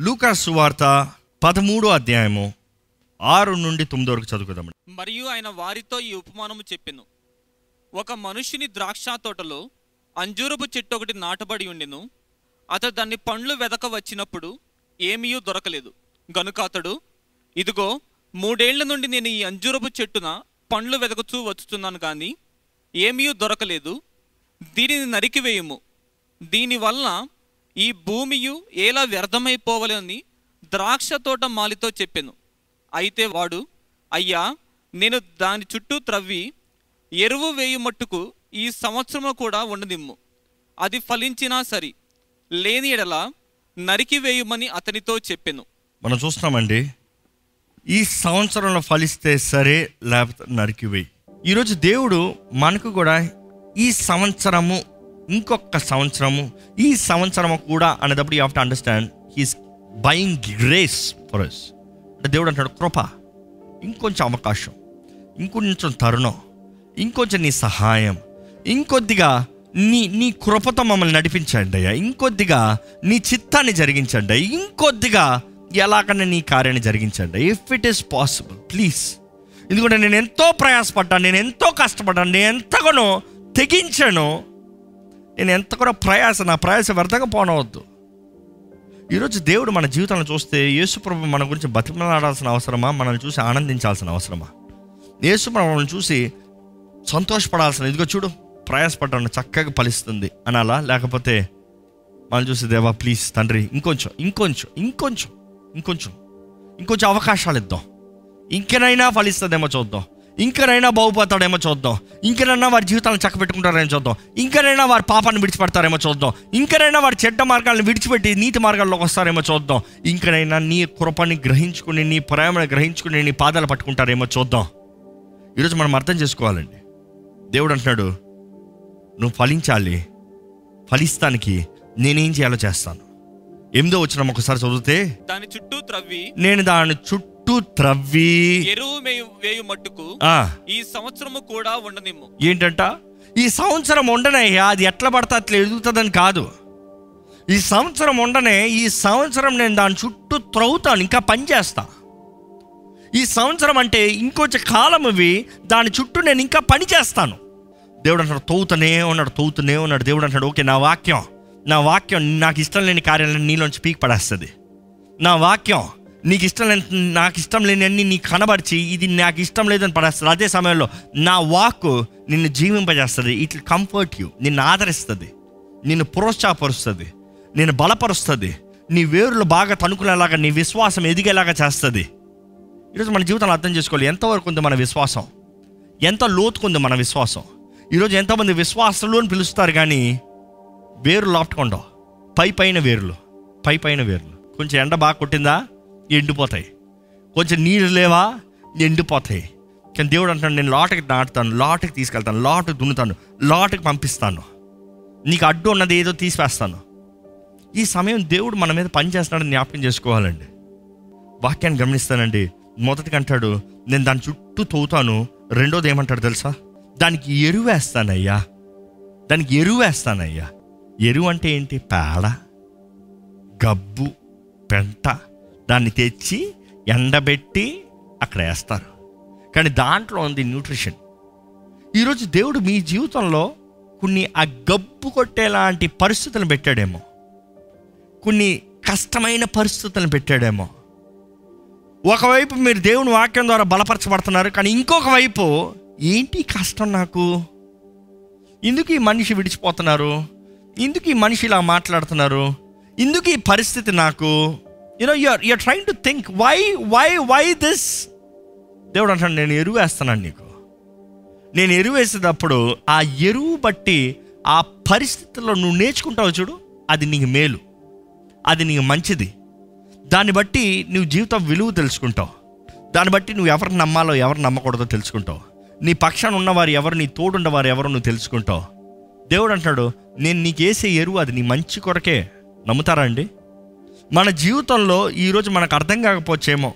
లూకాస్ సువార్త పదమూడో అధ్యాయము ఆరు నుండి తొమ్మిది వరకు చదువుకుందాం మరియు ఆయన వారితో ఈ ఉపమానము చెప్పెను. ఒక మనుషుని ద్రాక్ష తోటలో అంజూరపు చెట్టు ఒకటి నాటబడి ఉండెను. అతడు దాన్ని పండ్లు వెదక వచ్చినప్పుడు ఏమీ దొరకలేదు. గనుక అతడు ఇదిగో మూడేళ్ళ నుండి నేను ఈ అంజూరపు చెట్టున పండ్లు వెదకుతూ వచ్చుతున్నాను కానీ ఏమీ దొరకలేదు. దీనిని నరికివేయుము దీనివల్ల ఈ భూమియు ఎలా వ్యర్థమైపోవలని ద్రాక్ష తోట మాలితో చెప్పాను. అయితే వాడు అయ్యా నేను దాని చుట్టూ త్రవ్వి ఎరువు వేయు మట్టుకు ఈ సంవత్సరము కూడా ఉండనిమ్ము అది ఫలించినా సరి లేని ఎడల నరికి వేయమని అతనితో చెప్పాను. మనం చూస్తున్నామండి ఈ సంవత్సరంలో ఫలిస్తే సరే లేకపోతే నరికివేయి ఈరోజు దేవుడు మనకు కూడా ఈ సంవత్సరము ఇంకొక సంవత్సరము ఈ సంవత్సరము కూడా అనేటప్పుడు you have to understand he's buying grace for us అంటే దేవుడు అంటాడు కృప ఇంకొంచెం అవకాశం ఇంకొంచెం తరుణం ఇంకొంచెం నీ సహాయం ఇంకొద్దిగా నీ నీ కృపతో మమ్మల్ని నడిపించండి అయ్యా ఇంకొద్దిగా నీ చిత్తాన్ని జరిగించండి ఇంకొద్దిగా ఎలాగన్నా నీ కార్యాన్ని జరిగించండి if it is possible please ఎందుకంటే నేను ఎంతో ప్రయాసపడ్డాను నేను ఎంతో కష్టపడ్డాను నేను ఎంతగానో తెగించాను నేను ఎంత కూడా ప్రయాస నా ప్రయాస వ్యర్థంగా పోనవద్దు. ఈరోజు దేవుడు మన జీవితాలను చూస్తే యేసుప్రభు మన గురించి బతిమలాడాల్సిన అవసరమా? మనల్ని చూసి ఆనందించాల్సిన అవసరమా? యేసుప్రభుని చూసి సంతోషపడాల్సిన ఇదిగో చూడు ప్రయాసపడ్డాను చక్కగా ఫలిస్తుంది అనాలా? లేకపోతే మనం చూసి దేవా ప్లీజ్ తండ్రి ఇంకొంచెం ఇంకొంచెం ఇంకొంచెం ఇంకొంచెం ఇంకొంచెం అవకాశాలు ఇద్దాం. ఇంకేనైనా ఫలిస్తుందేమో చూద్దాం. ఇంకనైనా బాగుపోతాడేమో చూద్దాం. ఇంకనైనా వారి జీవితాలను చక్కబెట్టుకుంటారేమో చూద్దాం. ఇంకనైనా వారి పాపాన్ని విడిచిపెడతారేమో చూద్దాం. ఇంకనైనా వారి చెడ్డ మార్గాలను విడిచిపెట్టి నీతి మార్గాల్లోకి వస్తారేమో చూద్దాం. ఇంకనైనా నీ కృపని గ్రహించుకుని నీ ప్రేమను గ్రహించుకుని నీ పాదాలు పట్టుకుంటారేమో చూద్దాం. ఈరోజు మనం అర్థం చేసుకోవాలండి. దేవుడు అంటున్నాడు నువ్వు ఫలించాలి. ఫలిస్తానికి నేనేం చేయాలో చేస్తాను. ఎనిమిదో వచ్చిన ఒకసారి చదివితే దాని చుట్టూ త్రవ్వి నేను దాని చుట్టూ త్రవ్వి. ఎరువు వేయు మట్టుకు ఈ సంవత్సరము కూడా ఉండనిమ్ము. ఏంటంట? ఈ సంవత్సరం ఉండనయ్యా అది ఎట్లా పడితే అట్లా ఎదుగుతుందని కాదు. ఈ సంవత్సరం ఉండనే ఈ సంవత్సరం నేను దాని చుట్టూ త్రవ్వుతాను ఇంకా పని చేస్తా. ఈ సంవత్సరం అంటే ఇంకొంచెం కాలం ఇవి దాని చుట్టూ నేను ఇంకా పని చేస్తాను. దేవుడు అంటాడు తవ్వుతూనే ఉన్నాడు తవ్వుతూనే ఉన్నాడు. దేవుడు అంటాడు ఓకే నా వాక్యం నా వాక్యం నాకు ఇష్టం లేని కార్యాలను నీలోంచి పీక్ పడేస్తుంది. నా వాక్యం నీకు ఇష్టం లేని నాకు ఇష్టం లేని నీ కనబరిచి ఇది నాకు ఇష్టం లేదని పడేస్తుంది. అదే సమయంలో నా వాక్ నిన్ను జీవింపజేస్తుంది. ఇట్ కంఫర్ట్ యూ నిన్ను ఆదరిస్తుంది. నిన్ను ప్రోత్సాహపరుస్తుంది. నేను బలపరుస్తుంది. నీ వేరులు బాగా తణుకునేలాగా నీ విశ్వాసం ఎదిగేలాగా చేస్తుంది. ఈరోజు మన జీవితంలో అర్థం చేసుకోవాలి. ఎంతవరకు ఉంది మన విశ్వాసం? ఎంత లోతుకుంది మన విశ్వాసం? ఈరోజు ఎంతమంది విశ్వాసులు అని పిలుస్తారు కానీ వేరు లాప్టుకుండవు పై పైన వేర్లు. పై పైన వేర్లు. కొంచెం ఎండ బాగా కొట్టిందా? ఎండిపోతాయి. కొంచెం నీళ్ళు లేవా ఎండిపోతాయి. కానీ దేవుడు అంటాడు నేను లోటుకి నాటుతాను లోటుకి తీసుకెళ్తాను లోటుకి దున్నుతాను లోటుకి పంపిస్తాను. నీకు అడ్డు ఉన్నది ఏదో తీసివేస్తాను. ఈ సమయం దేవుడు మన మీద పని చేస్తున్నాడని జ్ఞాపకం చేసుకోవాలండి. వాక్యాన్ని గమనిస్తానండి. మొదటికి అంటాడు నేను దాని చుట్టూ తవ్వుతాను. రెండోది ఏమంటాడు తెలుసా? దానికి ఎరువు వేస్తానయ్యా. దానికి ఎరువు వేస్తానయ్యా. ఎరువు అంటే ఏంటి? పేడ గబ్బు పెంట. దాన్ని తెచ్చి ఎండబెట్టి అక్కడ వేస్తారు. కానీ దాంట్లో ఉంది న్యూట్రిషన్. ఈరోజు దేవుడు మీ జీవితంలో కొన్ని ఆ గబ్బు కొట్టేలాంటి పరిస్థితులను పెట్టాడేమో. కొన్ని కష్టమైన పరిస్థితులను పెట్టాడేమో. ఒకవైపు మీరు దేవుని వాక్యం ద్వారా బలపరచబడుతున్నారు కానీ ఇంకొక వైపు ఏంటి కష్టం నాకు? ఇందుకు ఈ మనిషి విడిచిపోతున్నారు? ఇందుకు ఈ మనిషి ఇలా మాట్లాడుతున్నారు? ఇందుకు ఈ పరిస్థితి నాకు? You know you're you're trying to think why why why this దేవుడు అంటాడు నేను ఎరువు వేస్తున్నాను నీకు. నేను ఎరువు వేసేటప్పుడు ఆ ఎరువు బట్టి ఆ పరిస్థితుల్లో నువ్వు నేర్చుకుంటావు చూడు అది నీకు మేలు. అది నీకు మంచిది. దాన్ని బట్టి నువ్వు జీవితం విలువ తెలుసుకుంటావు. దాన్ని బట్టి నువ్వు ఎవరిని నమ్మాలో ఎవరు నమ్మకూడదో తెలుసుకుంటావు. నీ పక్షాన ఉన్నవారు ఎవరు నీ తోడున్నవారు ఎవరు నువ్వు తెలుసుకుంటావు. దేవుడు అంటాడు నేను నీకు వేసే ఎరువు అది నీ మంచి కొరకే. నమ్ముతారా అండి? మన జీవితంలో ఈరోజు మనకు అర్థం కాకపోవచ్చేమో.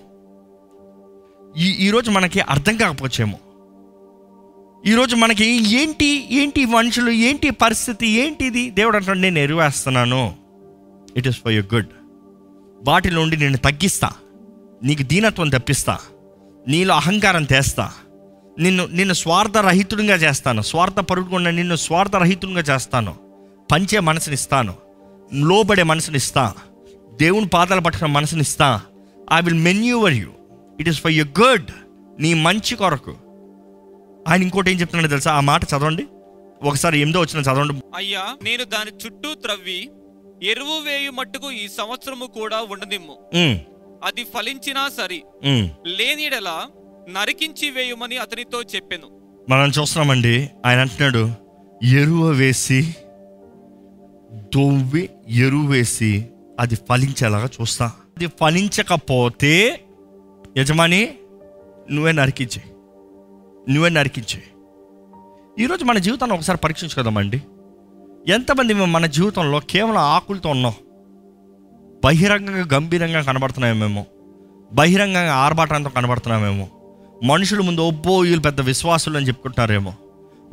ఈ ఈరోజు మనకి అర్థం కాకపోవచ్చేమో. ఈరోజు మనకి ఏంటి ఏంటి మనుషులు ఏంటి పరిస్థితి ఏంటిది? దేవుడు అంటాడు నేను ఎరువేస్తున్నాను. It is for you good వాటి నుండి నేను తగ్గిస్తా. నీకు దీనత్వం తెప్పిస్తా. నీలో అహంకారం తెస్తా. నిన్ను నిన్ను స్వార్థరహితుడిగా చేస్తాను. స్వార్థ పరుగుకుండా నిన్ను స్వార్థరహితుడిగా చేస్తాను. పంచే మనసునిస్తాను. లోబడే మనసునిస్తాను దేవుని పాదాలు పట్టుకున్న మనసునిస్తా I will manoeuvre you it is for you good నీ మంచి కొరకు. ఆయన ఇంకోటి ఏం చెప్తున్నాడో తెలుసా? ఆ మాట చదవండి. ఒకసారి ఎనిమిదో వచ్చిన చదవండి. అయ్యా నేను దాని చుట్టూ త్రవ్వి ఎరువు వేయు మట్టుకు ఈ సంవత్సరము కూడా ఉండదిమ్ము ఉమ్, అది ఫలించినా సరి. లేనిడలా నరికించి వేయుమని అతనితో చెప్పెను. మనం చూస్తున్నామండి. ఆయన అంటున్నాడు ఎరువు వేసి దొవ్వి ఎరువు వేసి అది ఫలించేలాగా చూస్తా. అది ఫలించకపోతే యజమాని నువ్వే నరికించే నువ్వే నరికించే ఈరోజు మన జీవితాన్ని ఒకసారి పరీక్షించుకుందామండి. ఎంతమంది మేము మన జీవితంలో కేవలం ఆకులతో ఉన్నాం. బహిరంగంగా గంభీరంగా కనబడుతున్నామేమో బహిరంగంగా ఆర్భాటంతో కనబడుతున్నామేమో మనుషుల ముందు ఒబ్బో వీళ్ళు పెద్ద విశ్వాసులు అని చెప్పుకుంటారేమో.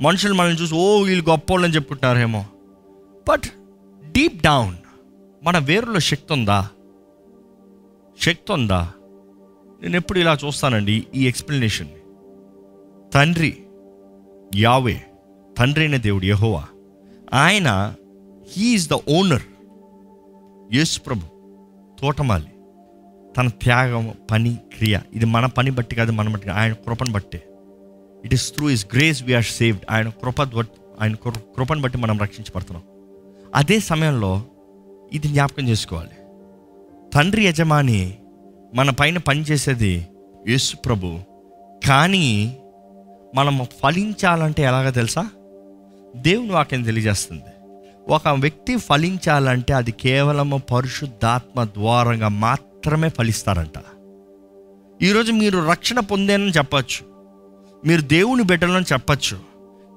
మనుషులు మనల్ని చూసి ఓ వీళ్ళు గొప్పోళ్ళు అని చెప్పుకుంటారేమో. బట్ డీప్ డౌన్ మన వేరులో శక్తి ఉందా శక్తి ఉందా నేను ఎప్పుడు ఇలా చూస్తానండి ఈ ఎక్స్ప్లెనేషన్. తండ్రి యావే తండ్రి అయిన దేవుడు యహోవా. ఆయన హీఈస్ ద ఓనర్ యేసు ప్రభు తోటమాలి. తన త్యాగం పని క్రియ. ఇది మన పని బట్టి కాదు మన బట్టి ఆయన కృపను బట్టే. It is through his grace we're saved ఆయన కృప ఆయన కృ- కృపను బట్టి మనం రక్షించబడుతున్నాం. అదే సమయంలో ఇది జ్ఞాపకం చేసుకోవాలి. తండ్రి యజమాని మన పైన పనిచేసేది యేసు ప్రభు. కానీ మనము ఫలించాలంటే ఎలాగో తెలుసా? దేవుని వాక్యం తెలియజేస్తుంది. ఒక వ్యక్తి ఫలించాలంటే అది కేవలము పరిశుద్ధాత్మ ద్వారంగా మాత్రమే ఫలిస్తారంట. ఈరోజు మీరు రక్షణ పొందేనని చెప్పచ్చు. మీరు దేవుని బిడ్డలని చెప్పచ్చు.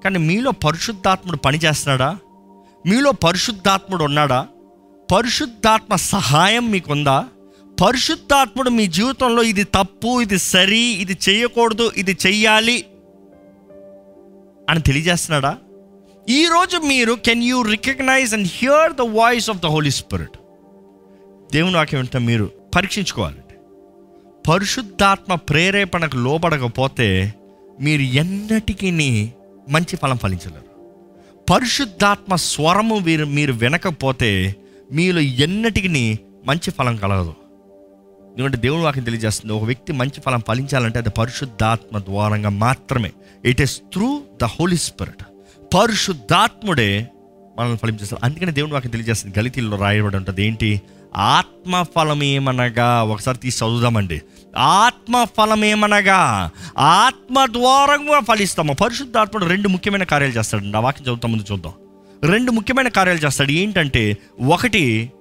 కానీ మీలో పరిశుద్ధాత్ముడు పనిచేస్తున్నాడా? మీలో పరిశుద్ధాత్ముడు ఉన్నాడా? పరిశుద్ధాత్మ సహాయం మీకుందా? పరిశుద్ధాత్ముడు మీ జీవితంలో ఇది తప్పు ఇది సరి ఇది చేయకూడదు ఇది చెయ్యాలి అని తెలియజేస్తున్నాడా? ఈరోజు మీరు can you recognise and hear the voice of the holy spirit దేవుని వాక్యం వెంట మీరు పరీక్షించుకోవాలండి పరిశుద్ధాత్మ ప్రేరేపణకు లోబడకపోతే మీరు ఎన్నటికీ మంచి ఫలం ఫలించలేరు. పరిశుద్ధాత్మ స్వరము మీరు మీరు వినకపోతే మీలో ఎన్నటికి మంచి ఫలం కలగదు. ఎందుకంటే దేవుడు వాక్యం తెలియజేస్తుంది ఒక వ్యక్తి మంచి ఫలం ఫలించాలంటే అది పరిశుద్ధాత్మ ద్వారంగా మాత్రమే. It is through the holy spirit పరిశుద్ధాత్ముడే మనల్ని ఫలించేస్తారు అందుకని దేవుని వాక్యం తెలియజేస్తుంది. గలితీల్లో రాయబడి ఉంటుంది ఏంటి? ఆత్మ ఫలం ఏమనగా ఒకసారి తీసి చదువుదామండి. ఆత్మ ఫలం ఏమనగా ఆత్మ ద్వారంగా ఫలిస్తాము. పరిశుద్ధాత్ముడు రెండు ముఖ్యమైన కార్యాలు చేస్తాడండి. ఆ వాక్యం చదువుతాం ముందు చూద్దాం. రెండు ముఖ్యమైన కార్యాలు చేస్తాడు. ఏంటంటే ఒకటి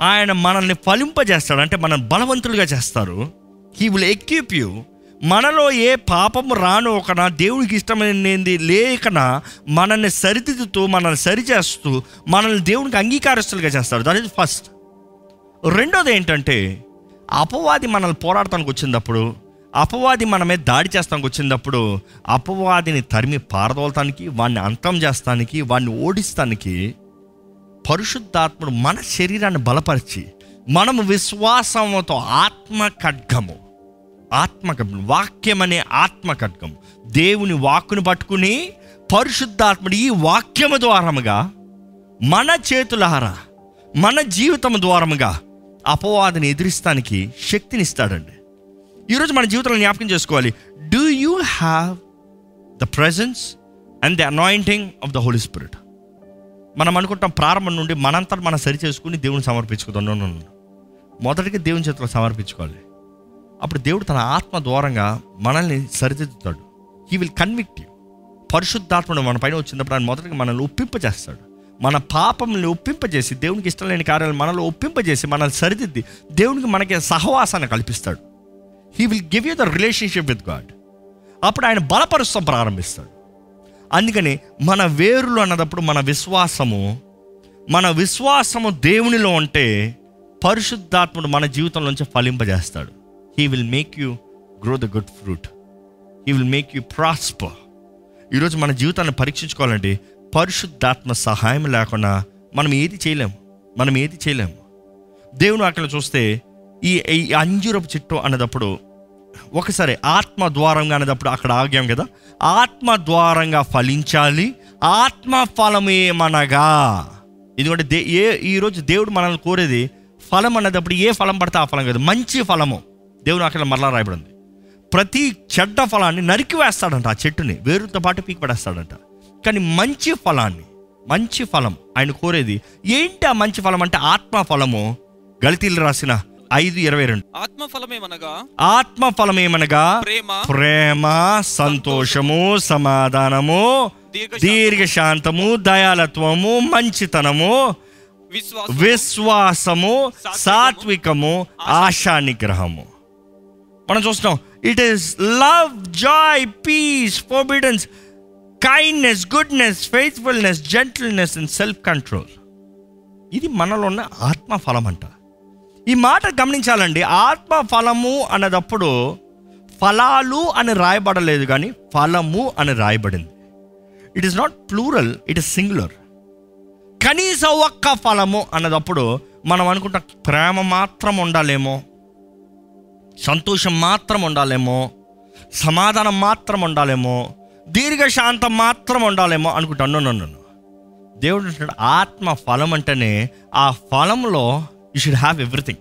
ఆయన మనల్ని ఫలింపజేస్తాడు. అంటే మనం బలవంతులుగా చేస్తారు. హీ విల్ ఎక్యూప్ యూ మనలో ఏ పాపము రాను ఒకనా దేవుడికి ఇష్టమైనది లేకనా మనల్ని సరిదిద్దుతూ మనల్ని సరిచేస్తూ మనల్ని దేవునికి అంగీకారస్తులుగా చేస్తారు దట్ ఇస్ ఫస్ట్ రెండోది ఏంటంటే అపవాది మనల్ని పోరాడటానికి వచ్చినప్పుడు అపవాది మన మీద దాడి చేస్తానికి వచ్చినప్పుడు అపవాదిని తరిమి పారదోలటానికి వాడిని అంతం చేస్తానికి వాడిని ఓడిస్తానికి పరిశుద్ధాత్ముడు మన శరీరాన్ని బలపరిచి మనము విశ్వాసంతో ఆత్మ ఖడ్గము ఆత్మ వాక్యం అనే ఆత్మకడ్గం దేవుని వాక్కును పట్టుకుని పరిశుద్ధాత్ముడు ఈ వాక్యము ద్వారముగా మన చేతులహారా మన జీవితం ద్వారముగా అపవాదిని ఎదిరిస్తానికి శక్తినిస్తాడండి. ఈరోజు మన జీవితంలో జ్ఞాపకం చేసుకోవాలి. Do you have the presence and the anointing of the holy spirit మనం అనుకుంటాం ప్రారంభం నుండి మనంతా మనం సరి చేసుకుని దేవుని సమర్పించుకుందాం. మొదటిగా దేవుని చేతిలో సమర్పించుకోవాలి. అప్పుడు దేవుడు తన ఆత్మ ద్వారంగా మనల్ని సరిదిద్దుతాడు. హీ విల్ కన్విక్ట్ యూ పరిశుద్ధాత్మను మన పైన వచ్చినప్పుడు ఆయన మొదటిగా మనల్ని ఒప్పింపజేస్తాడు. మన పాపంని ఒప్పింపజేసి దేవునికి ఇష్టం లేని కార్యాలను మనలో ఒప్పింపజేసి మనల్ని సరిదిద్ది దేవునికి మనకి సహవాసాన్ని కల్పిస్తాడు. He will give you the relationship with God అప్పుడు ఆయన బలపరుస్తాం ప్రారంభిస్తాడు. అందుకని మన వేరులు అన్నదప్పుడు మన విశ్వాసము మన విశ్వాసము దేవునిలో ఉంటే పరిశుద్ధాత్ముడు మన జీవితంలోంచి ఫలింపజేస్తాడు. He will make you grow the good fruit he will make you prosper ఈరోజు మన జీవితాన్ని పరీక్షించుకోవాలంటే పరిశుద్ధాత్మ సహాయం లేకుండా మనం ఏది చేయలేము మనం ఏది చేయలేము దేవుని అక్కడ చూస్తే ఈ ఈ చెట్టు అన్నదప్పుడు ఒకసారి ఆత్మ ద్వారంగా అనేటప్పుడు అక్కడ ఆగాం కదా ఆత్మ ద్వారంగా ఫలించాలి ఆత్మ ఫలం ఏమనగా ఎందుకంటే దే ఏ ఈరోజు దేవుడు మనల్ని కోరేది ఫలం అనేటప్పుడు ఏ ఫలం పడితే ఆ ఫలం కాదు మంచి ఫలము. దేవుడు అక్కడ మరలా రాయబడింది. ప్రతి చెడ్డ ఫలాన్ని నరికి వేస్తాడంట ఆ చెట్టుని వేరుతో పాటు పీకి పడేస్తాడంట కానీ మంచి ఫలాన్ని మంచి ఫలం ఆయన కోరేది ఏంటి ఆ మంచి ఫలం అంటే ఆత్మ ఫలము? గళితీలు రాసిన ఐదు ఇరవై రెండు. ఆత్మ ఫలమేమనగా ఆత్మ ఫలం ఏమనగా ప్రేమ. ప్రేమ సంతోషము సమాధానము దీర్ఘ దీర్ఘశాంతము దయాలత్వము మంచితనము విశ్వాసం విశ్వాసము సాత్వికము. ఆశా. నిగ్రహము మనం చూస్తున్నాం it is love joy peace forbearance kindness goodness faithfulness gentleness and self control ఇది మనలో ఉన్న ఆత్మ ఫలం అంట ఈ మాట గమనించాలండి. ఆత్మ ఫలము అన్నదప్పుడు ఫలాలు అని రాయబడలేదు కానీ ఫలము అని రాయబడింది. It is not plural it is singular కనీసం ఒక్క ఫలము అన్నదప్పుడు మనం అనుకుంటాం ప్రేమ మాత్రం ఉండాలేమో సంతోషం మాత్రం ఉండాలేమో సమాధానం మాత్రం ఉండాలేమో దీర్ఘశాంతం మాత్రం ఉండాలేమో అనుకుంటాను నన్ను దేవుడు ఆత్మ ఫలం అంటేనే ఆ ఫలంలో you should have everything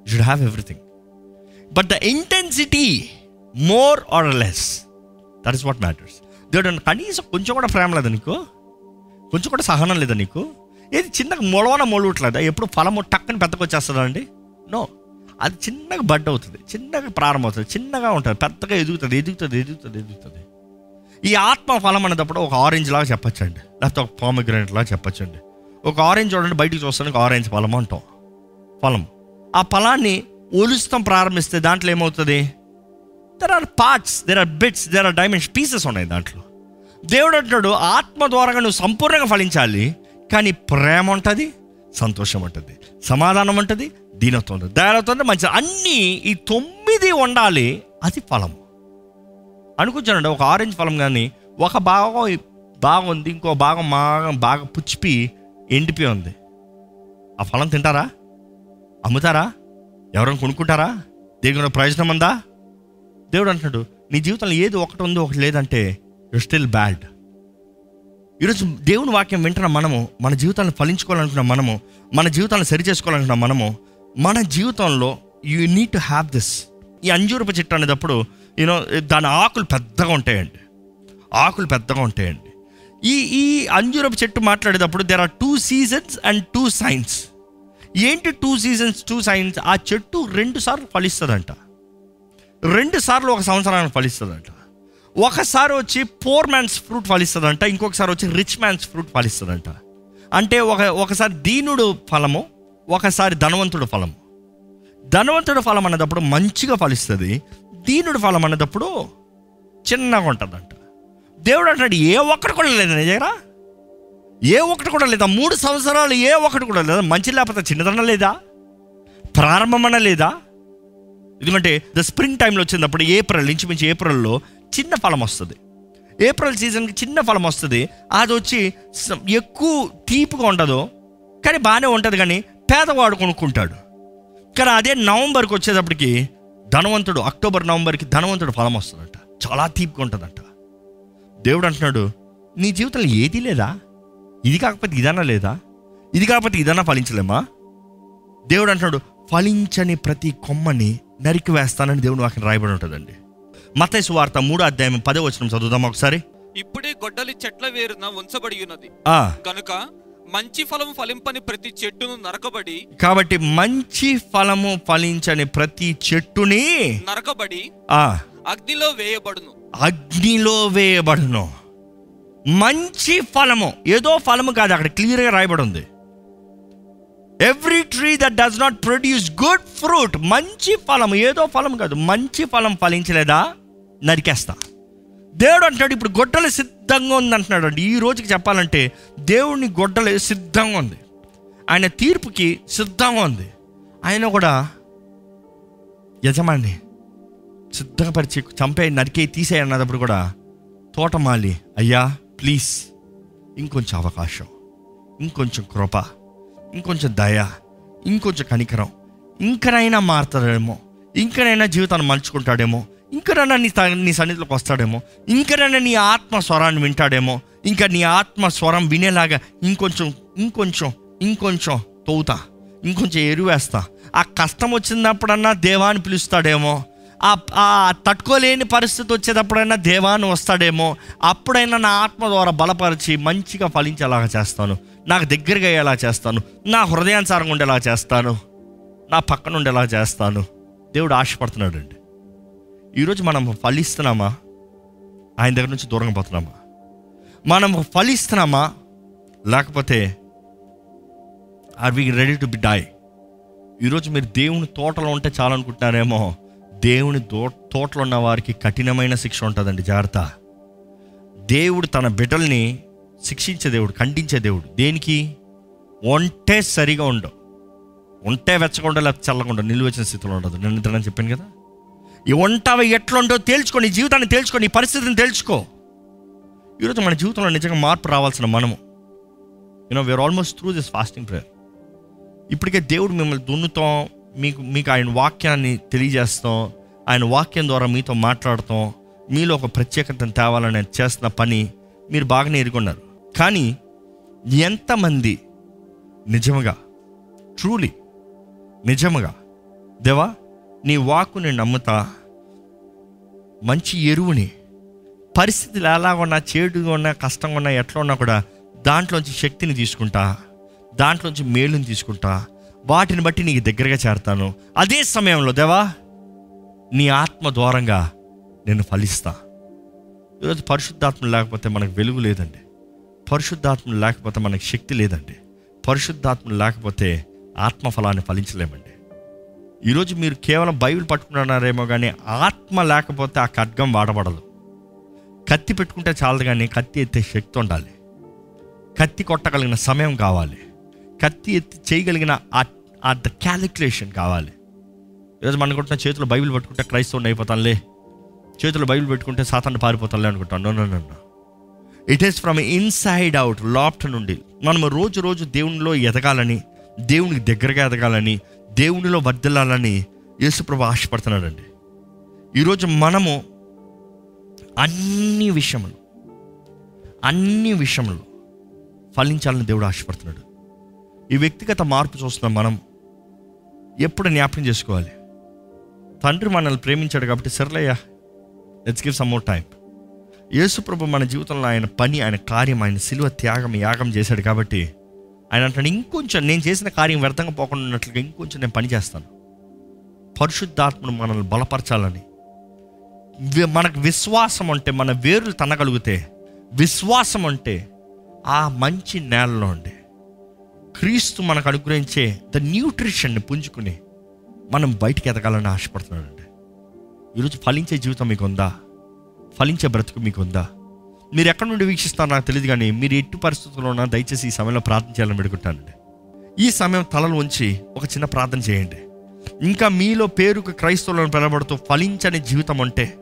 you should have everything but the intensity more or less that is what matters దేవుడు కనీసం కొంచెం కూడా ప్రేమ లేదా నీకు? కొంచెం కూడా సహనం లేదా నీకు? ఏది చిన్నగా మొలవన మొలవట్లేదా? ఎప్పుడు ఫలము టక్కని పెద్దకొచ్చేస్తుందా అండి? నో అది చిన్నగా బడ్ అవుతుంది. చిన్నగా ప్రారంభమవుతుంది చిన్నగా ఉంటుంది. పెద్దగా ఎదుగుతుంది ఎదుగుతుంది ఎదుగుతుంది ఎదుగుతుంది. ఈ ఆత్మ ఫలం అనేటప్పుడు ఒక ఆరెంజ్ లాగా చెప్పచ్చండి. లేకపోతే ఒక పామగ్రెనేట్ లాగా చెప్పచ్చండి. ఒక ఆరెంజ్ చూడండి బయటికి చూస్తానికి ఆరెంజ్ ఫలం అంటాం. ఫలం ఆ ఫలాన్ని ఒలుస్తాం ప్రారంభిస్తే దాంట్లో ఏమవుతుంది? There are parts there are bits there are dimension pieces ఉన్నాయి దాంట్లో. దేవుడు అంటున్నాడు ఆత్మ ద్వారా నువ్వు సంపూర్ణంగా ఫలించాలి కానీ ప్రేమ ఉంటుంది సంతోషం ఉంటుంది సమాధానం ఉంటుంది దీనత్వం ఉంటుంది. దయాలత్వం ఉంటుంది మంచి అన్నీ ఈ తొమ్మిది ఉండాలి అది ఫలం అనుకుంటానండి ఒక ఆరెంజ్ ఫలం కానీ ఒక భాగం బాగుంది ఇంకో భాగం బాగా బాగా పుచ్చిపి ఎండిపోయి ఉంది. ఆ ఫలం తింటారా? అమ్ముతారా? ఎవరైనా కొనుక్కుంటారా? దేవుని ప్రయోజనం ఉందా? దేవుడు అంటున్నాడు నీ జీవితంలో ఏది ఒకటి ఉందో ఒకటి లేదంటే యు స్టిల్ బ్యాడ్ ఈరోజు దేవుని వాక్యం వింటున్న మనము మన జీవితాన్ని ఫలించుకోవాలనుకున్న మనము మన జీవితాన్ని సరి చేసుకోవాలనుకున్న మనము మన జీవితంలో you need to have this ఈ అంజూరపు చెట్టు అనేటప్పుడు యూనో దాని ఆకులు పెద్దగా ఉంటాయండి. ఆకులు పెద్దగా ఉంటాయండి. ఈ ఈ అంజూరపు చెట్టు మాట్లాడేటప్పుడు there are two seasons and two signs ఏంటి టూ సీజన్స్ టూ సైన్స్ ఆ చెట్టు రెండు సార్లు ఫలిస్తుందంట. రెండు సార్లు ఒక సంవత్సరానికి ఫలిస్తుందంట. ఒకసారి వచ్చి పోర్ మ్యాన్స్ ఫ్రూట్ ఫలిస్తుందంట ఇంకొకసారి వచ్చి రిచ్ మ్యాన్స్ ఫ్రూట్ ఫలిస్తుందంట. అంటే ఒక ఒకసారి దీనుడు ఫలము ఒకసారి ధనవంతుడు ఫలము. ధనవంతుడు ఫలం అన్నదప్పుడు మంచిగా ఫలిస్తుంది దీనుడు ఫలం అన్నదప్పుడు చిన్నగా ఉంటుందంట. దేవుడు అంటాడు ఏ ఒక్కటి కూడా లేదు నిజంగా ఏ ఒక్కటి కూడా లేదా? మూడు సంవత్సరాలు ఏ ఒక్కటి కూడా లేదా? మంచి లేకపోతే చిన్నదన లేదా? ప్రారంభమన లేదా? ఎందుకంటే ద స్ప్రింగ్ టైంలో వచ్చినప్పుడు ఏప్రిల్ ఇంచుమించు ఏప్రిల్లో చిన్న ఫలం వస్తుంది. ఏప్రిల్ సీజన్కి చిన్న ఫలం వస్తుంది. అది వచ్చి ఎక్కువ తీపిగా ఉండదు. కానీ బాగానే ఉంటుంది కానీ పేదవాడు కొనుక్కుంటాడు. కానీ అదే నవంబర్కి వచ్చేటప్పటికి ధనవంతుడు అక్టోబర్ నవంబర్కి ధనవంతుడు ఫలం వస్తుందంట. చాలా తీపిగా ఉంటుందంట. దేవుడు అంటున్నాడు నీ జీవితంలో ఏది లేదా? ఇది కాకపోతే ఇదన్నా లేదా? ఇది కాకపోతే ఇదన్నా ఫలించలేమా? దేవుడు అంటున్నాడు ఫలించని ప్రతి కొమ్మని నరికి వేస్తానని దేవుడు వాక్యం రాయబడి ఉంటుందండి. మతైసు వార్త మూడో అధ్యాయం పదో వచనం చదువుదాం ఒకసారి? ఇప్పుడే గొడ్డలి చెట్ల వేరున ఉంచబడి ఉన్నది. ఆ, కనుక మంచి ఫలం ఫలింపని ప్రతి చెట్టును నరకబడి కాబట్టి మంచి ఫలము ఫలించని ప్రతి చెట్టుని నరకబడి ఆ. అగ్నిలో వేయబడును. అగ్నిలో వేయబడును. మంచి ఫలము. ఏదో ఫలము కాదు అక్కడ క్లియర్గా రాయబడి ఉంది every tree that does not produce good fruit మంచి ఫలం ఏదో ఫలం కాదు మంచి ఫలం ఫలించలేదా? నరికేస్తా. దేవుడు అంటాడు ఇప్పుడు గొడ్డలు సిద్ధంగా ఉంది అంటున్నాడు అండి. ఈ రోజుకి చెప్పాలంటే దేవుడిని గొడ్డలు సిద్ధంగా ఉంది. ఆయన తీర్పుకి సిద్ధంగా ఉంది. ఆయన కూడా యజమాని. సిద్ధపరిచి చంపే నరికే తీసే అన్నప్పుడు కూడా తోటమాలి. అయ్యా ప్లీజ్. ఇంకొంచెం అవకాశం ఇంకొంచెం కృప ఇంకొంచెం దయ ఇంకొంచెం కనికరం. ఇంకనైనా మారుతాడేమో. ఇంకనైనా జీవితాన్ని మలుచుకుంటాడేమో. ఇంకనైనా నీ నీ సన్నిధిలోకి వస్తాడేమో. ఇంకనైనా నీ ఆత్మ స్వరాన్ని వింటాడేమో. ఇంకా నీ ఆత్మ స్వరం వినేలాగా ఇంకొంచెం ఇంకొంచెం ఇంకొంచెం తవ్వుతా ఇంకొంచెం ఎరువేస్తా. ఆ కష్టం వచ్చినప్పుడన్నా దేవాన్ని పిలుస్తాడేమో. ఆ తట్టుకోలేని పరిస్థితి వచ్చేటప్పుడైనా దేవాన్ని వస్తాడేమో అప్పుడైనా నా ఆత్మ ద్వారా బలపరిచి మంచిగా ఫలించేలాగా చేస్తాను. నాకు దగ్గరగా అయ్యేలా చేస్తాను. నా హృదయానుసారంగా ఉండేలా చేస్తాను. నా పక్కన ఉండేలా చేస్తాను. దేవుడు ఆశపడుతున్నాడు అండి ఈరోజు మనం ఫలిస్తున్నామా? ఆయన దగ్గర నుంచి దూరంగా పోతున్నామా? మనం ఫలిస్తున్నామా? లేకపోతే are we ready to be die ఈరోజు మీరు దేవుని తోటలో ఉంటే చాలనుకుంటున్నారేమో? దేవుని దో తోటలో ఉన్న వారికి కఠినమైన శిక్ష ఉంటుందండి జాగ్రత్త. దేవుడు తన బిడ్డల్ని శిక్షించే దేవుడు ఖండించే దేవుడు. దేనికి? ఒంటే సరిగా ఉండవు. ఒంటే వెచ్చకుండా లేకపోతే చల్లకుండా నిలువచ్చిన స్థితిలో ఉండదు. నిన్న ఇంతనని చెప్పాను కదా? ఈ ఉంటావ ఎట్లుండో తేల్చుకో నీ జీవితాన్ని తేల్చుకో నీ పరిస్థితిని తేల్చుకో. ఈరోజు మన జీవితంలో నిజంగా మార్పు రావాల్సిన మనము. You know we are almost through this fasting prayer ఇప్పటికే దేవుడు మిమ్మల్ని దున్నుతాం మీకు మీకు ఆయన వాక్యాన్ని తెలియజేస్తాం. ఆయన వాక్యం ద్వారా మీతో మాట్లాడతాం. మీలో ఒక ప్రత్యేకతను తేవాలని చేస్తున్న పని మీరు బాగానే ఎరుగున్నారు కానీ ఎంతమంది నిజముగా ట్రూలీ నిజముగా దేవా నీ వాక్కుని నమ్ముతా మంచి ఎరువుని పరిస్థితులు ఎలా ఉన్నా చేడుగా ఉన్నా కష్టంగా ఉన్నా ఎట్లా ఉన్నా కూడా దాంట్లోంచి శక్తిని తీసుకుంటా దాంట్లోంచి మేలుని తీసుకుంటా వాటిని బట్టి నీకు దగ్గరగా చేరతాను. అదే సమయంలో దేవా నీ ఆత్మ ద్వారంగా నేను ఫలిస్తా. ఈరోజు పరిశుద్ధాత్మ లేకపోతే మనకు వెలుగు లేదండి. పరిశుద్ధాత్మ లేకపోతే మనకు శక్తి లేదండి. పరిశుద్ధాత్మ లేకపోతే ఆత్మఫలాన్ని ఫలించలేమండి. ఈరోజు మీరు కేవలం బైబిల్ పట్టుకున్నారేమో కానీ ఆత్మ లేకపోతే ఆ ఖడ్గం వాడబడదు. కత్తి పెట్టుకుంటే చాలదు కానీ కత్తి ఎత్తే శక్తి ఉండాలి. కత్తి కొట్టగలిగిన సమయం కావాలి. కత్తి ఎత్తి చేయగలిగిన ఆ ద క్యాలిక్యులేషన్ కావాలి. ఈరోజు మనం అనుకుంటున్న చేతిలో బైబిల్ పట్టుకుంటే క్రైస్తవుని అయిపోతానులే. చేతిలో బైబిల్ పెట్టుకుంటే సాతాన్ని పారిపోతానులే అనుకుంటాను. No it is from inside out laughed నుండి. మనం రోజు రోజు దేవునిలో ఎదగాలని దేవునికి దగ్గరగా ఎదగాలని దేవునిలో వర్దిల్లాలని యేసుప్రభు ఆశపడుతున్నాడండి. ఈరోజు మనము అన్ని విషయములు అన్ని విషయములు ఫలించాలని దేవుడు ఆశపడుతున్నాడు. ఈ వ్యక్తిగత మార్పు చూస్తున్నాం మనం. ఎప్పుడు జ్ఞాపకం చేసుకోవాలి? తండ్రి మనల్ని ప్రేమించాడు కాబట్టి సర్లేయ్యా let's give some more time యేసుప్రభు మన జీవితంలో ఆయన పని ఆయన కార్యం ఆయన సిలువ త్యాగం యాగం చేశాడు కాబట్టి ఆయన అంటాడు ఇంకొంచెం నేను చేసిన కార్యం వ్యర్థంగా పోకుండా ఉన్నట్లుగా ఇంకొంచెం నేను పని చేస్తాను. పరిశుద్ధాత్మను మనల్ని బలపరచాలని. మనకు విశ్వాసం అంటే మన వేర్లు తనగలిగితే విశ్వాసం అంటే ఆ మంచి నేలలో ఉండే. క్రీస్తు మనకు అనుగ్రహించే ద న్యూట్రిషన్ని పుంజుకుని మనం బయటికి ఎదగాలని ఆశపడుతున్నాడండి. ఈరోజు ఫలించే జీవితం మీకు ఉందా ఫలించే బ్రతుకు మీకు ఉందా మీరు ఎక్కడి నుండి వీక్షిస్తారో నాకు తెలియదు కానీ మీరు ఎట్టి పరిస్థితుల్లో ఉన్నా దయచేసి ఈ సమయంలో ప్రార్థన చేయాలని పెడుకుంటానండి ఈ సమయం తలలు ఉంచి ఒక చిన్న ప్రార్థన చేయండి. ఇంకా మీలో పేరుకు క్రైస్తవులను పిలబడుతూ ఫలించని జీవితం అంటే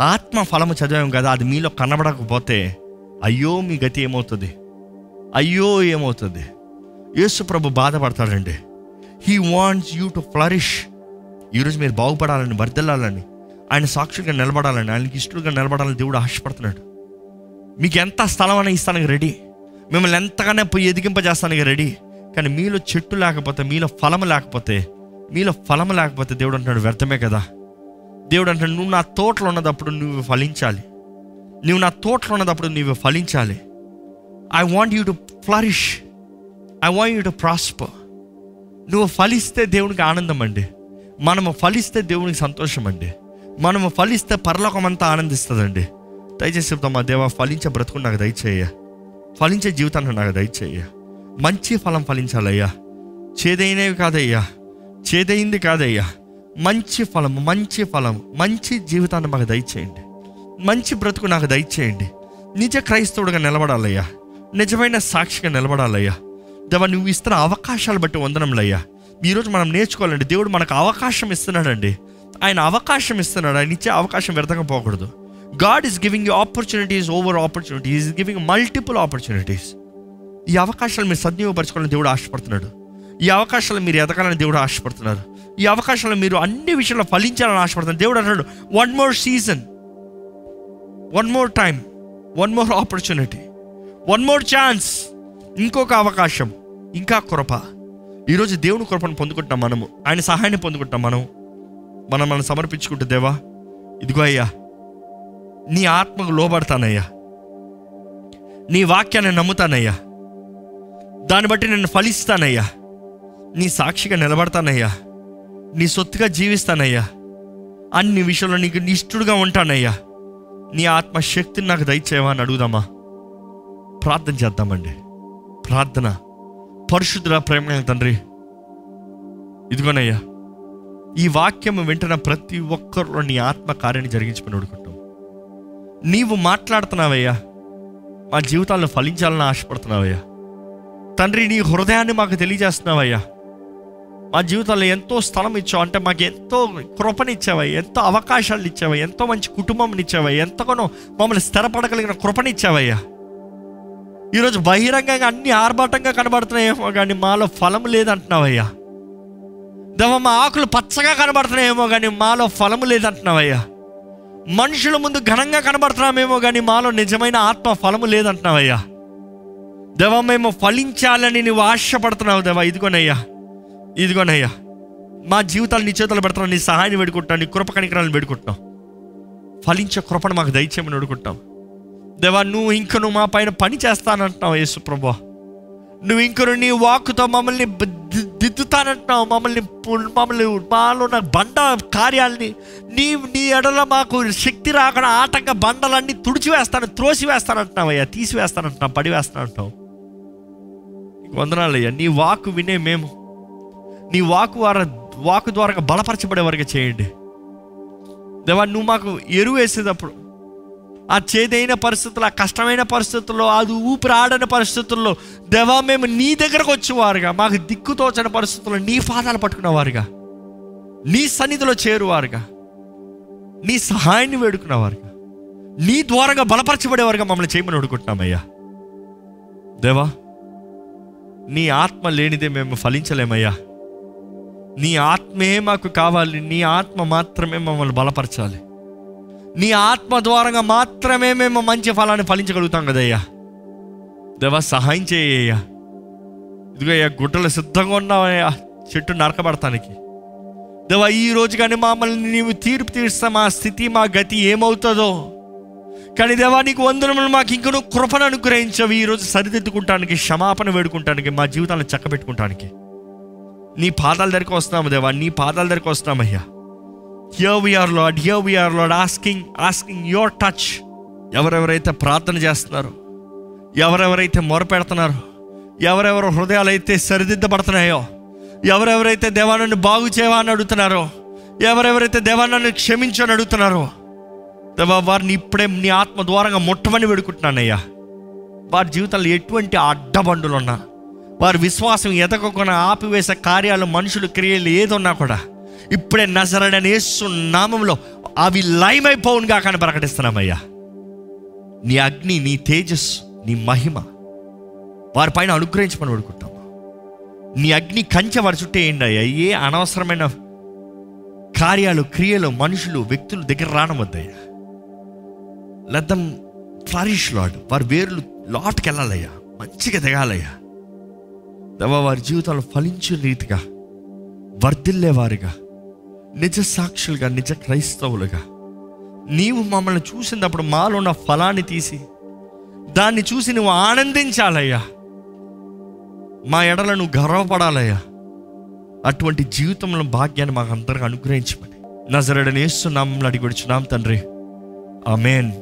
ఆత్మ ఫలము చదివాం కదా అది మీలో కనబడకపోతే అయ్యో మీ గతి ఏమవుతుంది? అయ్యో ఏమవుతుంది? యేసు ప్రభు బాధపడతాడండి he wants you to flourish ఈరోజు మీరు బాగుపడాలని వర్దిల్లాలని ఆయన సాక్షులుగా నిలబడాలని ఆయనకి ఇష్టలుగా నిలబడాలని దేవుడు ఆశపడుతున్నాడు. మీకు ఎంత స్థలం అనే ఇస్తానికి రెడీ మిమ్మల్ని ఎంతగానే పోయి ఎదిగింపజేస్తానికి రెడీ కానీ మీలో చెట్టు లేకపోతే మీలో ఫలము లేకపోతే మీలో ఫలము లేకపోతే దేవుడు అంటున్నాడు వ్యర్థమే కదా. దేవుడు అంటాడు నువ్వు నా తోటలో ఉన్నదప్పుడు నువ్వు ఫలించాలి. నువ్వు నా తోటలో ఉన్నదప్పుడు నువ్వు ఫలించాలి. I want you to flourish I want you to prosper నువ్వు ఫలిస్తే దేవునికి ఆనందం అండి. మనము ఫలిస్తే దేవునికి సంతోషం అండి. మనము ఫలిస్తే పరలోకం అంతా ఆనందిస్తుందండి. దయచేసి చెప్తామా దేవా ఫలించే బ్రతుకు నాకు దయచేయ ఫలించే జీవితాన్ని నాకు దయచేయ మంచి ఫలం ఫలించాలయ్యా. చేదైనవి కాదయ్యా. చేదైంది కాదయ్యా. మంచి ఫలం మంచి ఫలం మంచి జీవితాన్ని మాకు దయచేయండి. మంచి బ్రతుకు నాకు దయచేయండి. నిజ క్రైస్తవుడిగా నిలబడాలయ్యా. నిజమైన సాక్షిగా నిలబడాలయ్యా. దేవా నువ్వు ఇస్తున్న అవకాశాలు బట్టి వందనంలయ్యా ఈరోజు మనం నేర్చుకోవాలండి. దేవుడు మనకు అవకాశం ఇస్తున్నాడండి. ఆయన అవకాశం ఇస్తున్నాడు. ఆయన ఇచ్చే అవకాశం వ్యర్థంగా పోకూడదు. God is giving you opportunities over opportunities is giving multiple opportunities ఈ అవకాశాలు మీరు సద్వినియోగపరచుకోవాలని దేవుడు ఆశపడుతున్నాడు. ఈ అవకాశాలు మీరు ఎదగాలని దేవుడు ఆశపడుతున్నారు. ఈ అవకాశాలు మీరు అన్ని విషయాల్లో ఫలించాలని ఆశపడుతున్నారు. దేవుడు అన్నాడు one more season one more time one more opportunity one more chance ఇంకొక అవకాశం. ఇంకా కృప. ఈరోజు దేవుని కృపను పొందుకుంటున్నాం మనము. ఆయన సహాయాన్ని పొందుకుంటాం మనం. మనం మనం సమర్పించుకుంటే దేవా ఇదిగో అయ్యా నీ ఆత్మకు లోబడతానయ్యా. నీ వాక్యాన్ని నమ్ముతానయ్యా. దాన్ని బట్టి నేను ఫలిస్తానయ్యా. నీ సాక్షిగా నిలబడతానయ్యా. నీ సొత్తుగా జీవిస్తానయ్యా. అన్ని విషయంలో నీకు నిష్ఠుడుగా ఉంటానయ్యా. నీ ఆత్మశక్తిని నాకు దయచేవా అని అడుగుదామా? ప్రార్థన చేద్దామండి. ప్రార్థన. పరిశుద్ధుల ప్రేమ తండ్రి. ఇదిగోనయ్యా ఈ వాక్యం వింటున్న ప్రతి ఒక్కరిలో నీ ఆత్మ కార్యాన్ని జరిగించుకుని అడుగుతాం. నీవు మాట్లాడుతున్నావయ్యా మా జీవితాల్లో ఫలించాలని ఆశపడుతున్నావయ్యా. తండ్రి నీ హృదయాన్ని మాకు తెలియజేస్తున్నావయ్యా. మా జీవితంలో ఎంతో స్థలం ఇచ్చావు అంటే మాకు ఎంతో కృపనిచ్చావయ్యా ఎంతో అవకాశాలు ఇచ్చావయ్యా ఎంతో మంచి కుటుంబం ఇచ్చావయ్యా ఎంతగానో మమ్మల్ని స్థిరపడగలిగిన కృపనిచ్చావయ్యా ఈరోజు బహిరంగంగా అన్ని ఆర్భాటంగా కనబడుతున్నాయేమో కానీ మాలో ఫలం లేదంటున్నావయ్యా. దేవ మా ఆకులు పచ్చగా కనబడుతున్నాయేమో కానీ మాలో ఫలము లేదంటున్నావయ్యా. మనుషుల ముందు ఘనంగా కనబడుతున్నామేమో కానీ మాలో నిజమైన ఆత్మ ఫలము లేదంటున్నావయ్యా. దేవ మేము ఫలించాలని నువ్వు ఆశపడుతున్నావు దేవా ఇదిగోనయ్యా ఇదిగోనయ్యా. మా జీవితాలు నీ చేతులు పెడుతున్నావు నీ సహాయాన్ని వేడుకుంటున్నావు నీ కృప కనికరాలను వేడుకుంటున్నావు. ఫలించే కృపను మాకు దయచేయమని అడుగుంటాం దేవా నువ్వు ఇంక నువ్వు మా పైన పని చేస్తానంటున్నావు యేసు ప్రభా నువ్వు ఇంకను నీ వాక్కుతో మమ్మల్ని దిద్దుతానంటున్నావు. మమ్మల్ని మమ్మల్ని మాలో ఉన్న బండ కార్యాలని నీ నీ ఎడల మాకు శక్తి రాకుండా ఆటంక బండలన్నీ తుడిచివేస్తాను త్రోసి వేస్తానంటున్నావయ్యా తీసివేస్తానంటున్నావు పడివేస్తానంటున్నావు. వందనాలయ్యా నీ వాకు వినే మేము నీ వాకు వార వాకు ద్వారా బలపరచబడే వరకు చేయండి. దేవా నువ్వు మాకు ఎరువు వేసేటప్పుడు ఆ చేదైన పరిస్థితుల్లో ఆ కష్టమైన పరిస్థితుల్లో అది ఊపిరి ఆడని పరిస్థితుల్లో దేవా మేము నీ దగ్గరకు వచ్చేవారుగా. మాకు దిక్కుతోచని పరిస్థితుల్లో నీ పాదాలు పట్టుకునేవారుగా నీ సన్నిధిలో చేరువారుగా. నీ సహాయాన్ని వేడుకున్నవారుగా. నీ ద్వారంగా బలపరచబడేవారుగా మమ్మల్ని చేయమని అడుగుతున్నామయ్యా. దేవా నీ ఆత్మ లేనిదే మేము ఫలించలేమయ్యా. నీ ఆత్మే మాకు కావాలి నీ ఆత్మ మాత్రమే మమ్మల్ని బలపరచాలి. నీ ఆత్మ ద్వారంగా మాత్రమే మేము మంచి ఫలాన్ని ఫలించగలుగుతాం కదయ్యా. దేవా సహాయం చేయ్యా ఇదిగో అయ్యా గుడ్డలు సిద్ధంగా ఉన్నావయ్యా చెట్టు నరకబడటానికి దేవా ఈ రోజు కానీ మమ్మల్ని నీవు తీర్పు తీర్స్తా మా స్థితి మా గతి ఏమవుతుందో. కానీ దేవా నీకు వందనములు మాకు ఇంకనూ కృపను అనుగ్రహించవి. ఈరోజు సరిదిద్దుకుంటానికి క్షమాపణ వేడుకుంటానికి మా జీవితాలను చక్కబెట్టుకుంటానికి. నీ పాదాల దగ్గరికి వస్తున్నాము దేవా నీ పాదాల దగ్గరికి వస్తున్నామయ్యా. Here we are Lord here we are Lord asking asking your touch ఎవరెవరైతే ప్రార్థన చేస్తున్నారో ఎవరెవరైతే మొరపెడుతున్నారో ఎవరెవరు హృదయాలు అయితే సరిదిద్దబడుతున్నాయో ఎవరెవరైతే దేవాన్ని బాగు చేయవా అని అడుగుతున్నారో ఎవరెవరైతే దేవాన్ని క్షమించని అడుగుతున్నారో దేవా వారిని ఇప్పుడే నీ ఆత్మ ద్వారంగా ముట్టమని వేడుకుంటున్నానయ్యా. వారి జీవితంలో ఎటువంటి అడ్డబండులు ఉన్నా వారి విశ్వాసం ఎదగకుండా ఆపివేసే కార్యాలు మనుషులు క్రియలు ఏదున్నా కూడా ఇప్పుడే నజరడని యేసు నామంలో అవి లయమైపోవునుగా కానీ ప్రకటిస్తున్నామయ్యా నీ అగ్ని నీ తేజస్సు నీ మహిమ వారిపైన అనుగ్రహించమని వేడుకుంటాము నీ అగ్ని కంచె వారి చుట్టూ ఏంటి అయ్యా? ఏ అనవసరమైన కార్యాలు క్రియలు మనుషులు వ్యక్తులు దగ్గర రానవద్దయ్యా. లద్దం ఫ్లారిష్ లాడ్ వారి వేర్లు లాట్కి వెళ్ళాలయ్యా మంచిగా దిగాలయ్యా. దేవా వారి జీవితంలో ఫలించిన రీతిగా వర్ధిల్లేవారుగా నిజ సాక్షులుగా నిజ క్రైస్తవులుగా. నీవు మమ్మల్ని చూసినప్పుడు మాలో ఉన్న ఫలాన్ని తీసి దాన్ని చూసి నువ్వు ఆనందించాలయ్యా. మా ఎడల నువ్వు గర్వపడాలయ్యా. అటువంటి జీవితంలో భాగ్యాన్ని మాకు అందరికి అనుగ్రహించమని. నజరడనేస్తున్నాం అడిగి అడిగి తండ్రి. ఆమెన్.